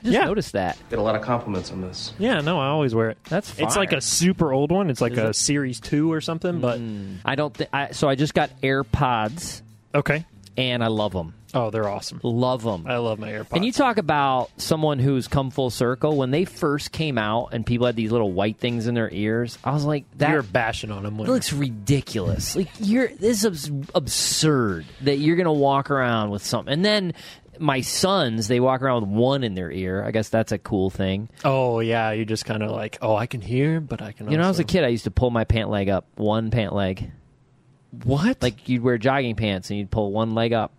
I just Yeah. noticed that. Get a lot of compliments on this. Yeah, no, I always wear it. That's It's like a super old one. It's like Is a it? Series Two or something. But hmm. I don't. Th- I, so I just got AirPods, okay. and I love them. Oh, they're awesome. Love them. I love my AirPods. And you talk about someone who's come full circle. When they first came out, and people had these little white things in their ears, I was like, "That You're bashing on them. It looks ridiculous. Like you're this is absurd that you're gonna walk around with something. And then my sons, they walk around with one in their ear. I guess that's a cool thing. oh yeah, you just kind of like, oh, I can hear, but I can. You know, also... as a kid, I used to pull my pant leg up, one pant leg. what? Like you'd wear jogging pants and you'd pull one leg up.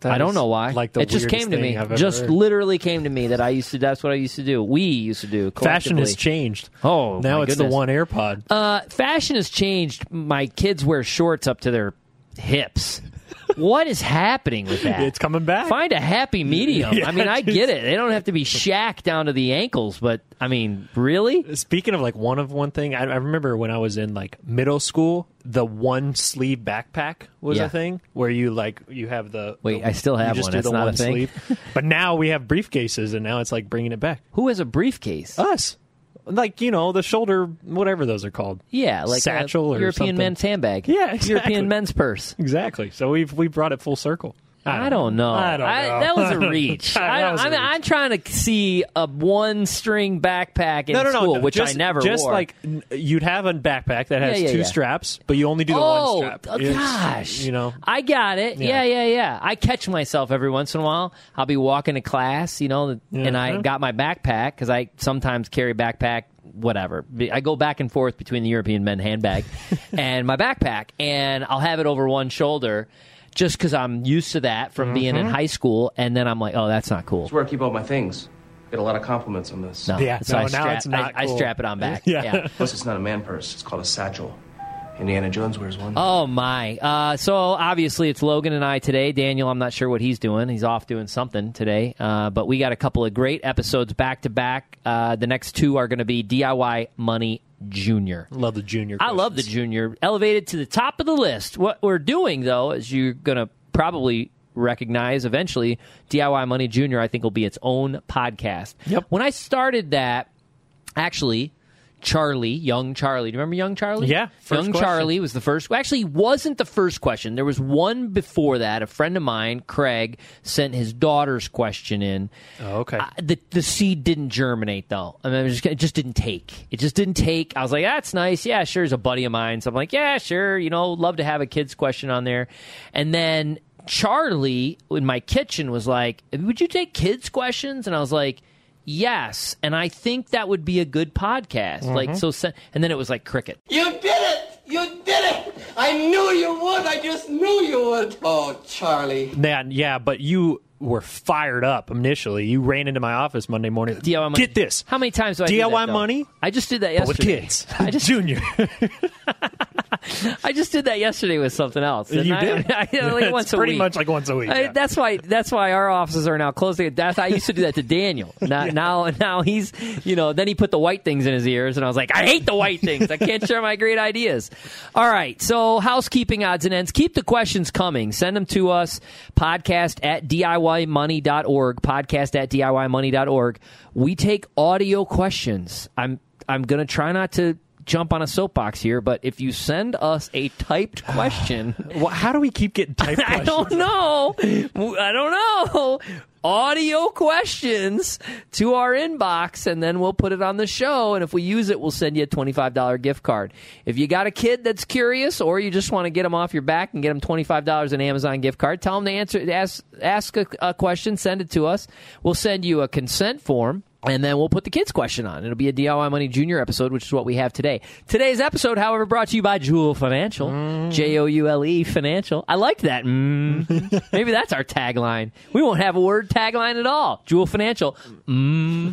That I don't know why. Like the it just came to me. Just heard. literally came to me that I used to. That's what I used to do. We used to do. fashion has changed. Oh, now it's goodness. the one AirPod. Uh, fashion has changed. My kids wear shorts up to their hips. What is happening with that? It's coming back. Find a happy medium. Yeah, I mean, I get it. They don't have to be shack down to the ankles, but I mean, really? Speaking of like one of one thing, I, I remember when I was in like middle school, the one sleeve backpack was Yeah. a thing where you like you have the Wait, the- I still have one. That's not a thing? sleeve. but now we have briefcases, and now it's like bringing it back. Who has a briefcase? Us, like you know the shoulder, whatever those are called. yeah, like satchel a or European something. men's handbag. Yeah, exactly. European men's purse. Exactly. So we've we brought it full circle. I don't know. I don't know. that was a reach. I, was a I'm, trying to see a one string backpack in no, no, no, school, no, which just, I never wore. just wore. like you'd have a backpack that has Yeah, yeah, two yeah. straps, but you only do the oh, one strap. oh, It's, gosh. you know. I got it. Yeah. Yeah. yeah, yeah, I catch myself every once in a while. I'll be walking to class, you know, and I got my backpack because I sometimes carry backpack. Whatever. I go back and forth between the European men handbag and my backpack, and I'll have it over one shoulder. Just because I'm used to that from being Mm-hmm. in high school, and then I'm like, oh, that's not cool. That's where I keep all my things. Get a lot of compliments on this. No, Yeah, so no, I now strap, it's not I, I cool. strap it on back. Yeah. yeah. Plus, it's not a man purse. It's called a satchel. Indiana Jones wears one. Oh my! Uh, so obviously it's Logan and I today. Daniel, I'm not sure what he's doing. He's off doing something today. Uh, but we got a couple of great episodes back to back. Uh, The next two are going to be DIY Money Junior. Love the junior. I love the junior, elevated to the top of the list. What we're doing though, is you're going to probably recognize eventually, DIY Money Junior. I think will be its own podcast. Yep. When I started that, actually. Charlie, young Charlie. Do you remember young Charlie? Yeah, young question. Charlie was the first. well, Actually, wasn't the first question. There was one before that. A friend of mine, Craig, sent his daughter's question in. Oh, okay. Uh, the the seed didn't germinate though. I mean, it just, it just didn't take. It just didn't take. I was like, that's nice. Yeah, sure. He's a buddy of mine. So I'm like, yeah, sure. You know, love to have a kid's question on there. And then Charlie in my kitchen was like, would you take kids questions? And I was like. Yes, and I think that would be a good podcast. Like mm-hmm. so, and then it was like cricket. You did it! You did it! I knew you would! I just knew you would! Oh, Charlie. Yeah, yeah, but you were fired up initially. You ran into my office Monday morning. DIY money. Get this. How many times do I do DIY that, though? money? I just did that But with kids. I just junior. I just did that yesterday with something else. you I? did. I, I, like once a pretty week. much like once a week. Yeah. that's why. That's why our offices are now closed. That's I used to do that to Daniel. Now, now, now he's you know. Then he put the white things in his ears, and I was like, I hate the white things. I can't share my great ideas. All right. So housekeeping odds and ends. Keep the questions coming. Send them to us. Podcast at diymoney.org. Podcast at diymoney.org. We take audio questions. I'm I'm gonna try not to jump on a soapbox here, but if you send us a typed question. Well, how do we keep getting typed questions? I don't know. I don't know. Audio questions to our inbox, and then we'll put it on the show. And if we use it, we'll send you a $25 gift card. If you got a kid that's curious, or you just want to get them off your back and get them $25 an Amazon gift card, tell them to answer, ask, ask a, a question, send it to us. We'll send you a consent form And then we'll put the kids question on. It'll be a DIY Money Junior episode, which is what we have today. Today's episode, however, brought to you by Joule Financial. J O U L E Financial. I like that. Mm. Maybe that's our tagline. We won't have a word tagline at all. Joule Financial. hmm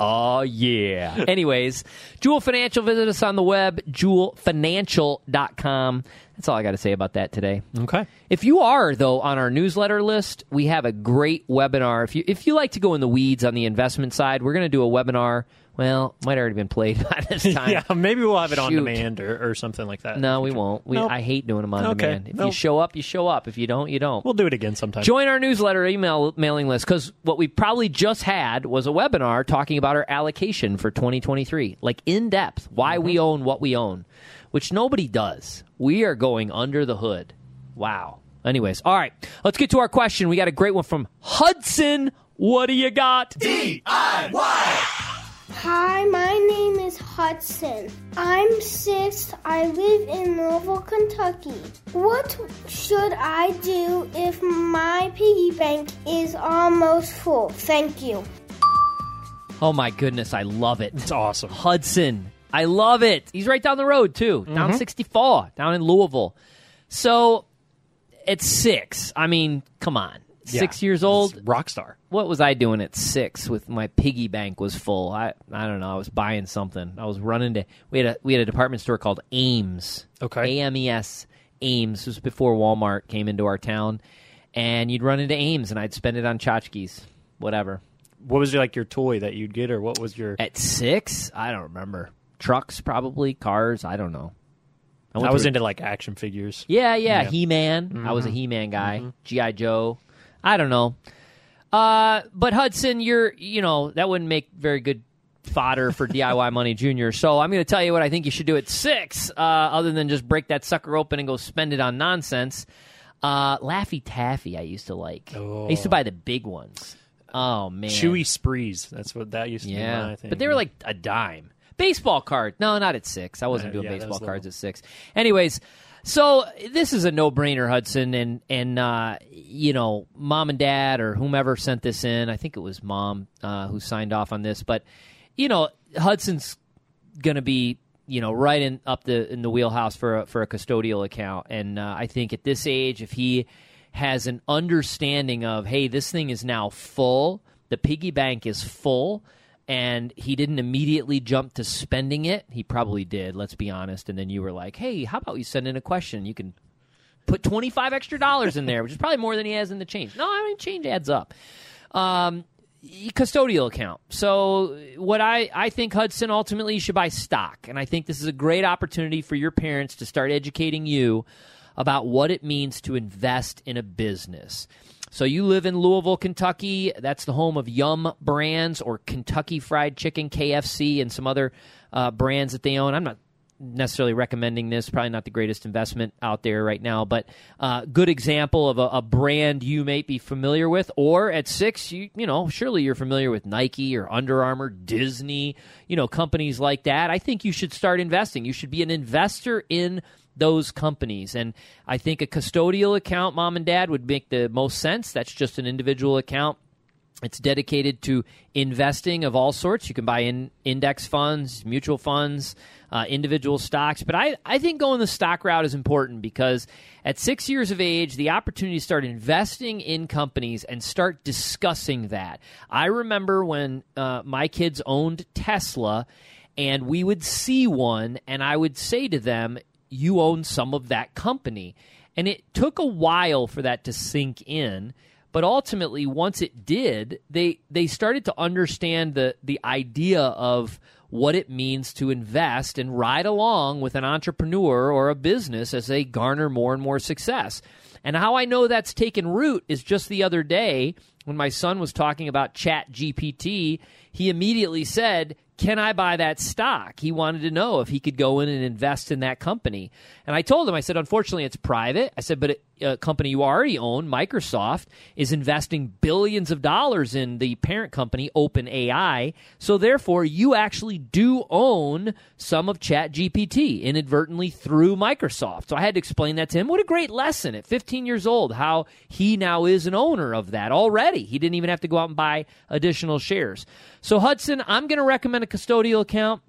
Oh, yeah. Anyways, Joule Financial, visit us on the web, joulefinancial.com. That's all I got to say about that today. Okay. If you are though on our newsletter list, we have a great webinar. If you if you like to go in the weeds on the investment side, we're going to do a webinar. Well, might already been played by this time. Yeah, maybe we'll have it on Shoot. demand or, or something like that. No, we won't. We, Nope. I hate doing them on Okay. demand. If you show up, you show up. If you don't, you don't. We'll do it again sometime. Join our newsletter email mailing list because what we probably just had was a webinar talking about our allocation for 2023, like in depth, why we Mm-hmm. own what we own, which nobody does. We are going under the hood. Wow. Anyways, all right, let's get to our question. We got a great one from Hudson. What do you got? DIY! Hi, my name is Hudson. I'm six. I live in Louisville, Kentucky. What should I do if my piggy bank is almost full? Thank you. Oh my goodness, I love it. It's awesome. Hudson. I love it. He's right down the road too, down Mm-hmm. 64, down in Louisville. So at six, I mean, come on, six years old. Rock star. What was I doing at six with my piggy bank was full? I I don't know. I was buying something. I was running to. We had a we had a department store called Ames. Okay. A M E S Ames This was before Walmart came into our town, and you'd run into Ames, and I'd spend it on tchotchkes, whatever. What was your, like your toy that you'd get, or what was your? At six, I don't remember. Trucks, probably cars. I don't know. I went was into like action figures. Yeah, yeah, Yeah. Mm-hmm. He Man. I was a He Man guy. GI Joe. I don't know. Uh, but Hudson, you're you know that wouldn't make very good fodder for DIY Money Junior. So I'm going to tell you what I think you should do at six, uh, other than just break that sucker open and go spend it on nonsense. Uh, Laffy Taffy, I used to like. I used to buy the big ones. Oh man, Chewy sprees. That's what that used to be. yeah, My thing. but they were like a dime. Baseball card? No, not at six. I wasn't Yeah, doing yeah, baseball was cards at six. Anyways, so this is a no-brainer, Hudson, and and uh, you know, mom and dad or whomever sent this in. I think it was mom uh, who signed off on this, but you know, Hudson's going to be you know right in up the in the wheelhouse for a, for a custodial account, and uh, I think at this age, if he has an understanding of hey, this thing is now full, the piggy bank is full. And he didn't immediately jump to spending it. He probably did, let's be honest. And then you were like, hey, how about we send in a question? You can put 25 extra dollars in there, which is probably more than he has in the change. No, I mean, change adds up. Um, custodial account. So what I, I think Hudson ultimately you should buy stock. And I think this is a great opportunity for your parents to start educating you about what it means to invest in a business. So you live in Louisville, Kentucky. That's the home of Yum Brands or Kentucky Fried Chicken, KFC, and some other uh, brands that they own. I'm not necessarily recommending this. Probably not the greatest investment out there right now, but uh, good example of a, a brand you may be familiar with. Or at six, you you know, surely you're familiar with Nike or Under Armour, Disney, you know, companies like that. I think you should start investing. You should be an investor in those companies. And I think a custodial account, mom and dad, would make the most sense. That's just an individual account. It's dedicated to investing of all sorts. You can buy in index funds, mutual funds, uh, individual stocks. But I, I think going the stock route is important because at six years of age, the opportunity to start investing in companies and start discussing that. I remember when uh, my kids owned Tesla and we would see one, and I would say to them, You own some of that company. And it took a while for that to sink in but ultimately once it did they they started to understand the the idea of what it means to invest and ride along with an entrepreneur or a business as they garner more and more success and how i know that's taken root is just the other day when my son was talking about ChatGPT he immediately said can I buy that stock? He wanted to know if he could go in and invest in that company. And I told him, I said, unfortunately, it's private. I said, but it, uh, company you already own, Microsoft, is investing billions of dollars in the parent company, OpenAI. So therefore, you actually do own some of ChatGPT inadvertently through Microsoft. So I had to explain that to him. What a great lesson at 15 years old, how he now is an owner of that already. He didn't even have to go out and buy additional shares. So Hudson, I'm going to recommend a custodial account.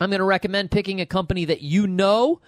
I'm going to recommend picking a company that you know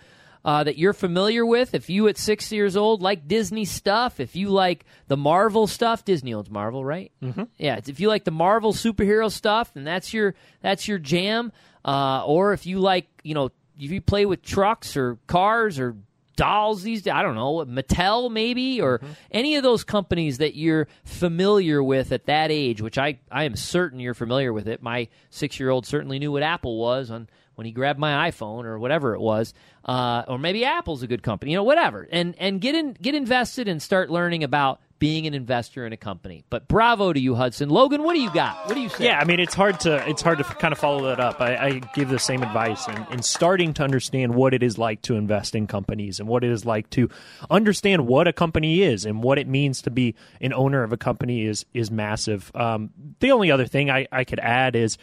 uh, that you're familiar with. If you at six years old like Disney stuff, if you like the Marvel stuff, Disney owns Marvel, right? Mm-hmm. Yeah. If you like the Marvel superhero stuff, and that's your that's your jam. Uh, or if you like, you know, if you play with trucks or cars or dolls these days, I don't know, Mattel maybe, or mm-hmm. any of those companies that you're familiar with at that age, which I, I am certain you're familiar with it. My six year old certainly knew what Apple was on when he grabbed my iPhone or whatever it was, uh, or maybe Apple's a good company, you know, whatever, and and get in, get invested and start learning about being an investor in a company. But bravo to you, Hudson. Logan, what do you got? What do you say? Yeah, I mean, it's hard to it's hard to kind of follow that up. I, I give the same advice, and, starting to understand what it is like to invest in companies, and what it is like to understand what a company is, and what it means to be an owner of a company is is massive. Um, the only other thing I, I could add is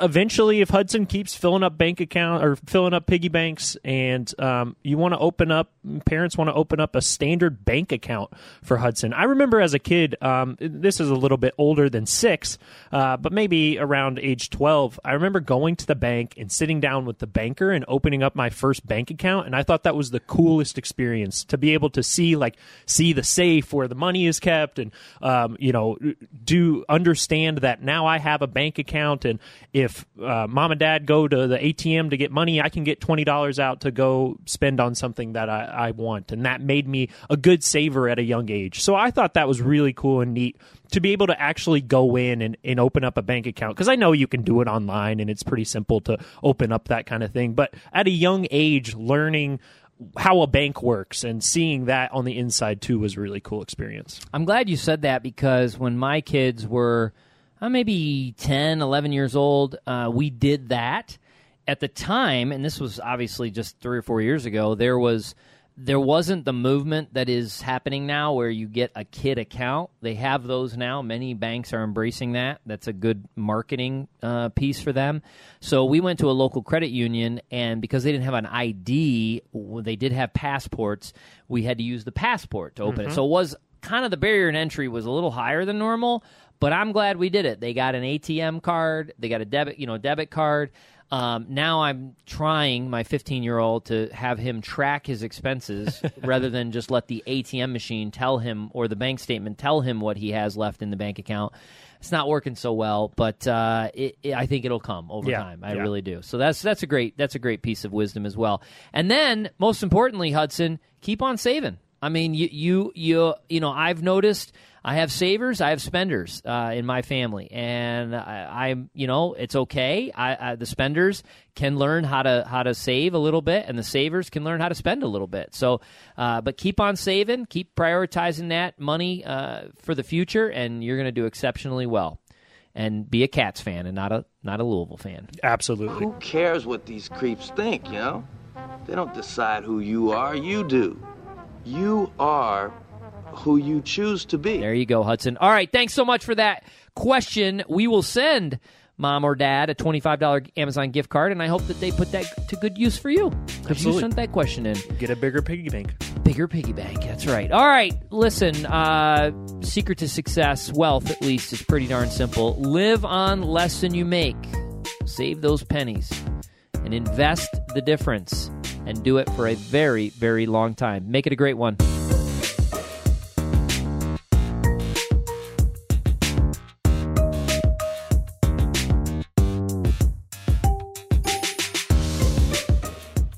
eventually, if Hudson keeps filling up bank account or filling up piggy banks, and um, you want to open up, parents want to open up a standard bank account for Hudson. I remember as a kid, um, this is a little bit older than six, uh, but maybe around age twelve. I remember going to the bank and sitting down with the banker and opening up my first bank account, and I thought that was the coolest experience to be able to see like see the safe where the money is kept, and um, you know do understand that now I have a bank account, and if if uh, mom and dad go to the ATM to get money, I can get twenty dollars out to go spend on something that I, I want, and that made me a good saver at a young age. So I thought that was really cool and neat to be able to actually go in and, and open up a bank account because I know you can do it online and it's pretty simple to open up that kind of thing. But at a young age, learning how a bank works and seeing that on the inside too was a really cool experience. I'm glad you said that because when my kids were uh, maybe 10, 11 years old, uh, we did that. At the time, and this was obviously just three or four years ago, there was there wasn't the movement that is happening now where you get a kid account. They have those now. Many banks are embracing that. That's a good marketing uh, piece for them. So we went to a local credit union, and because they didn't have an ID, they did have passports. We had to use the passport to open mm-hmm. it. So it was kind of the barrier in entry was a little higher than normal, but I'm glad we did it. They got an ATM card, they got a debit, you know, debit card. Um, now I'm trying my 15 year old to have him track his expenses rather than just let the ATM machine tell him or the bank statement tell him what he has left in the bank account. It's not working so well, but uh, it, it, I think it'll come over yeah, time. I yeah. really do. So that's that's a great that's a great piece of wisdom as well. And then most importantly, Hudson, keep on saving. I mean, you you you you know, I've noticed I have savers, I have spenders uh, in my family, and I, am you know it's okay. I, I, the spenders can learn how to how to save a little bit, and the savers can learn how to spend a little bit. So, uh, but keep on saving, keep prioritizing that money uh, for the future, and you're going to do exceptionally well. And be a Cats fan and not a not a Louisville fan. Absolutely. Who cares what these creeps think? You know, they don't decide who you are. You do. You are who you choose to be. There you go, Hudson. All right, thanks so much for that question. We will send mom or dad a $25 Amazon gift card, and I hope that they put that to good use for you because you sent that question in. Get a bigger piggy bank. Bigger piggy bank, that's right. All right, listen, uh, secret to success, wealth at least, is pretty darn simple. Live on less than you make, save those pennies, and invest the difference, and do it for a very, very long time. Make it a great one.